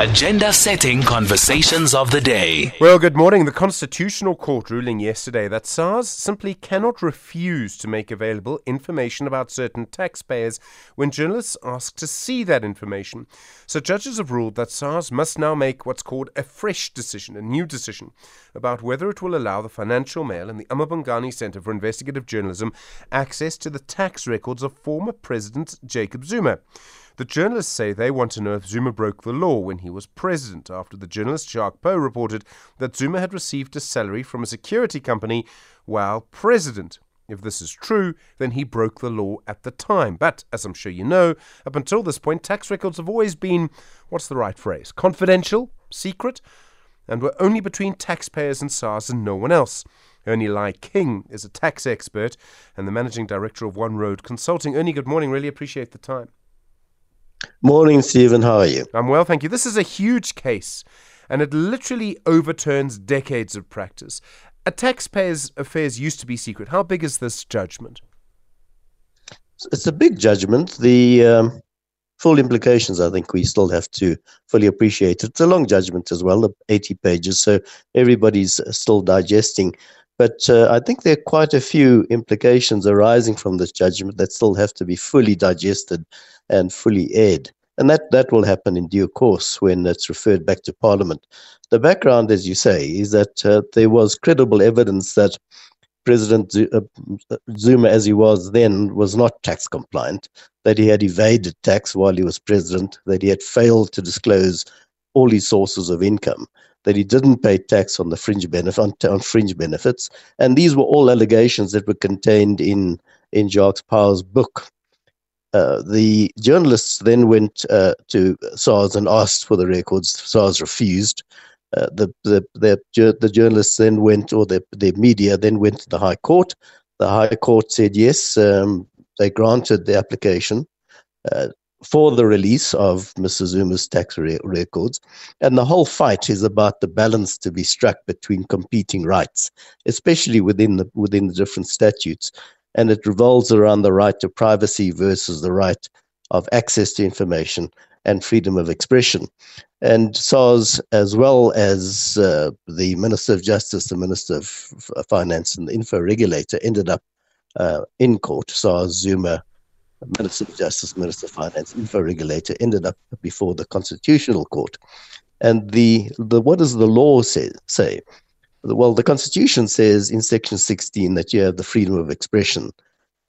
Agenda setting conversations of the day. Well, good morning. The Constitutional Court ruling yesterday that SARS simply cannot refuse to make available information about certain taxpayers when journalists ask to see that information. So, judges have ruled that SARS must now make what's called a fresh decision, a new decision, about whether it will allow the Financial Mail and the amaBhungane Centre for Investigative Journalism access to the tax records of former President Jacob Zuma. The journalists say they want to know if Zuma broke the law when he was president, after the journalist Jacques Pauw reported that Zuma had received a salary from a security company while president. If this is true, then he broke the law at the time. But, as I'm sure you know, up until this point, tax records have always been what's the right phrase? Confidential? Secret? And were only between taxpayers and SARS and no one else. Ernie Lai King is a tax expert and the managing director of One Road Consulting. Ernie, good morning. Really appreciate the time. Morning, Stephen. How are you? I'm well, thank you. This is a huge case, and it literally overturns decades of practice. A taxpayer's affairs used to be secret. How big is this judgment? It's a big judgment. The um, full implications, I think, we still have to fully appreciate. It's a long judgment as well, 80 pages, so everybody's still digesting. But uh, I think there are quite a few implications arising from this judgment that still have to be fully digested and fully aired. And that, that will happen in due course when it's referred back to Parliament. The background, as you say, is that uh, there was credible evidence that President uh, Zuma, as he was then, was not tax compliant, that he had evaded tax while he was president, that he had failed to disclose all his sources of income, that he didn't pay tax on the fringe benefit on, on fringe benefits, and these were all allegations that were contained in in Jacques Pauw's book. Uh, the journalists then went uh, to SARS and asked for the records. SARS refused. Uh, the, the, the, the journalists then went, or the, the media then went to the High Court. The High Court said yes, um, they granted the application uh, for the release of Mr. Zuma's tax re- records. And the whole fight is about the balance to be struck between competing rights, especially within the, within the different statutes and it revolves around the right to privacy versus the right of access to information and freedom of expression. And SARS, as well as uh, the Minister of Justice, the Minister of Finance, and the info regulator, ended up uh, in court. SARS, Zuma, Minister of Justice, Minister of Finance, info regulator, ended up before the Constitutional Court. And the, the what does the law say? say? Well, the Constitution says in Section 16 that you have the freedom of expression.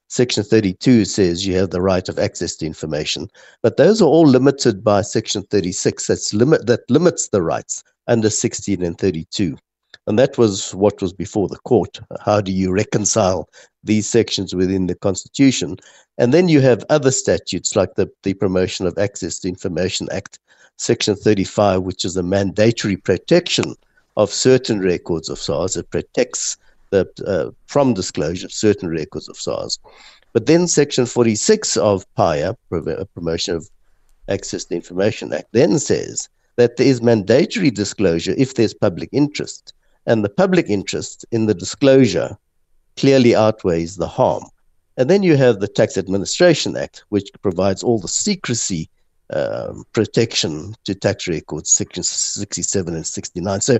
Section 32 says you have the right of access to information, but those are all limited by Section 36 that's limit, that limits the rights under 16 and 32. And that was what was before the court. How do you reconcile these sections within the Constitution? And then you have other statutes like the, the Promotion of Access to Information Act, Section 35, which is a mandatory protection of certain records of SARS. It protects the, uh, from disclosure certain records of SARS. But then Section 46 of PAIA, uh, Promotion of Access to Information Act, then says that there is mandatory disclosure if there's public interest. And the public interest in the disclosure clearly outweighs the harm. And then you have the Tax Administration Act, which provides all the secrecy um, protection to tax records, sections 67 and 69. So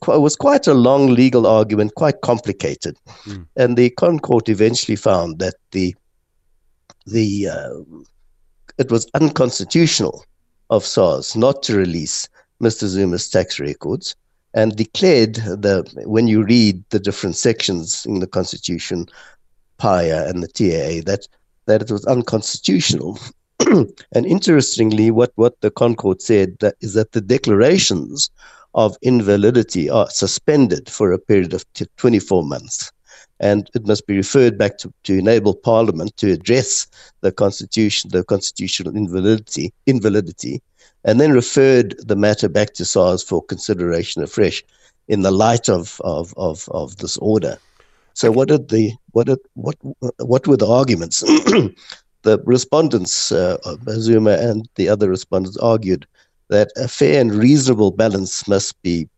quite, it was quite a long legal argument, quite complicated. Mm. And the Con Court eventually found that the the uh, it was unconstitutional of SARS not to release Mr. Zuma's tax records and declared that when you read the different sections in the Constitution, PAIA and the TAA, that that it was unconstitutional and interestingly, what, what the ConCourt said that is that the declarations of invalidity are suspended for a period of t- 24 months. And it must be referred back to, to enable Parliament to address the constitution, the constitutional invalidity, invalidity, and then referred the matter back to SARS for consideration afresh in the light of, of, of, of this order. So what did the what did, what what were the arguments? the respondents, uh, Zuma and the other respondents, argued that a fair and reasonable balance must be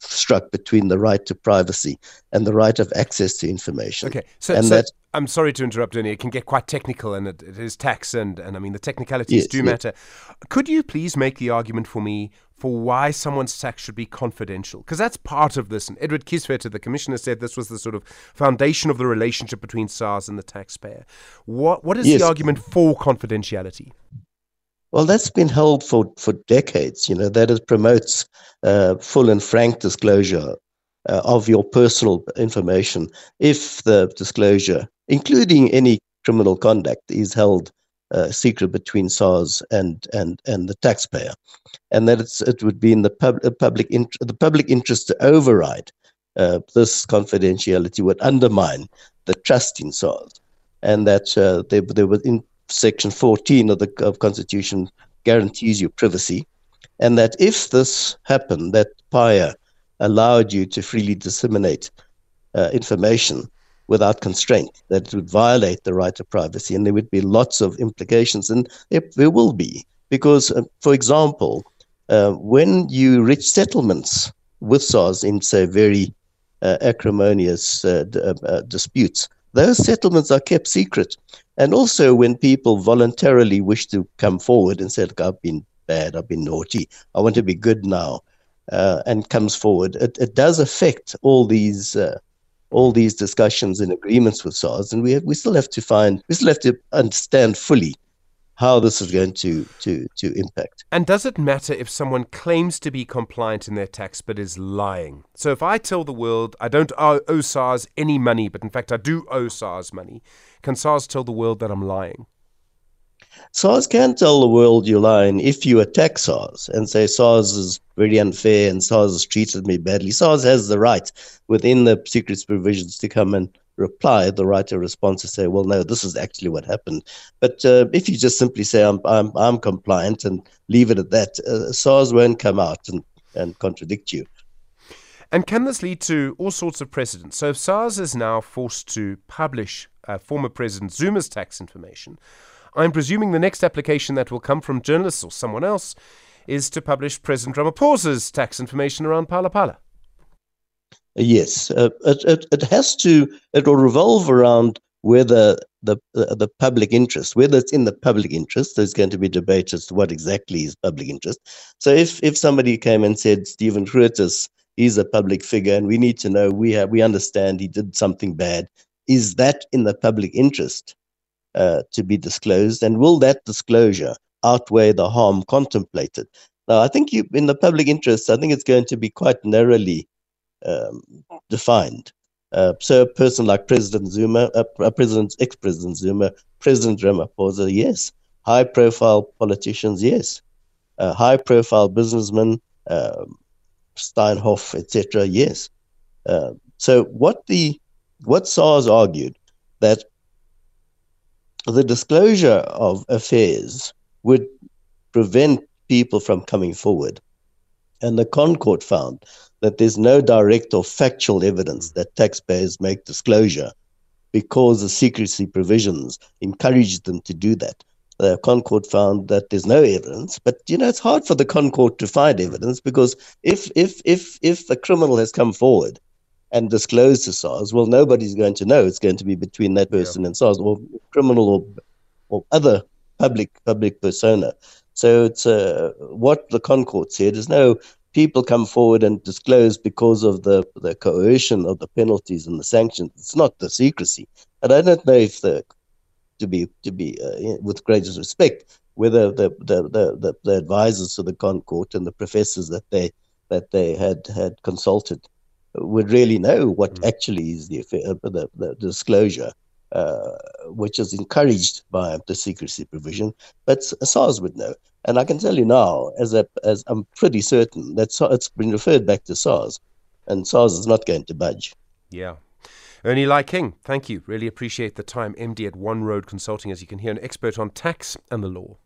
struck between the right to privacy and the right of access to information. Okay, so, and so, that I'm sorry to interrupt, Ernie. It can get quite technical, and it, it is tax, and, and I mean the technicalities Yes, do yes. matter. Could you please make the argument for me for why someone's tax should be confidential? Because that's part of this. And Edward Kieswetter, the commissioner, said this was the sort of foundation of the relationship between SARS and the taxpayer. What what is Yes. the argument for confidentiality? Well, that's been held for, for decades. You know that it promotes uh, full and frank disclosure uh, of your personal information if the disclosure, including any criminal conduct, is held uh, secret between SARS and and and the taxpayer, and that it would be in the pub, public int- the public interest to override uh, this confidentiality would undermine the trust in SARS, and that uh, there there was in Section 14 of the of Constitution guarantees you privacy, and that if this happened, that PAIA allowed you to freely disseminate uh, information without constraint, that it would violate the right to privacy, and there would be lots of implications, and there, there will be because, uh, for example, uh, when you reach settlements with SARS in say very uh, acrimonious uh, d- uh, uh, disputes, those settlements are kept secret. And also, when people voluntarily wish to come forward and say, Look, I've been bad, I've been naughty, I want to be good now, uh, and comes forward, it, it does affect all these. Uh, all these discussions and agreements with SARS, and we have, we still have to find we still have to understand fully how this is going to to to impact. And does it matter if someone claims to be compliant in their tax but is lying? So if I tell the world I don't owe, SARS any money, but in fact I do owe SARS money, can SARS tell the world that I'm lying? SARS can tell the world you're lying if you attack SARS and say SARS is very unfair and SARS has treated me badly. SARS has the right within the secrets provisions to come and reply, the right to response to say, well, no, this is actually what happened. But uh, if you just simply say, I'm, I'm, I'm compliant and leave it at that, uh, SARS won't come out and, and contradict you. And can this lead to all sorts of precedents? So if SARS is now forced to publish uh, former President Zuma's tax information, I'm presuming the next application that will come from journalists or someone else is to publish President Ramaphosa's tax information around Pala Pala. Yes, uh, it, it, it has to, it will revolve around whether the, uh, the public interest, whether it's in the public interest, there's going to be debate as to what exactly is public interest. So if, if somebody came and said, Stephen Grootes, he's a public figure and we need to know, we, have, we understand he did something bad, is that in the public interest uh, to be disclosed? And will that disclosure outweigh the harm contemplated? Now, I think you, in the public interest, I think it's going to be quite narrowly um, defined. Uh, so a person like President Zuma, uh, President, ex-President Zuma, President Ramaphosa, yes. High-profile politicians, yes. Uh, high-profile businessmen, um, Steinhoff, etc., yes. Uh, so what the what SARS argued that the disclosure of affairs would prevent people from coming forward, and the ConCourt found that there's no direct or factual evidence that taxpayers make disclosure because the secrecy provisions encourage them to do that. The ConCourt found that there's no evidence, but you know it's hard for the ConCourt to find evidence because if if if if a criminal has come forward and disclose to SARS, well, nobody's going to know. It's going to be between that person yeah. and SARS, or criminal or or other public public persona. So it's uh, what the ConCourt said is no people come forward and disclose because of the, the coercion of the penalties and the sanctions. It's not the secrecy. And I don't know if the to be to be uh, with greatest respect whether the the, the the the advisors to the ConCourt and the professors that they that they had had consulted would really know what mm. actually is the, affair, the, the disclosure. Uh, which is encouraged by the secrecy provision, but SARS would know. And I can tell you now, as a, as I'm pretty certain that it's been referred back to SARS, and SARS is not going to budge. Yeah. Ernie Lai King, thank you. Really appreciate the time. MD at One Road Consulting, as you can hear, an expert on tax and the law.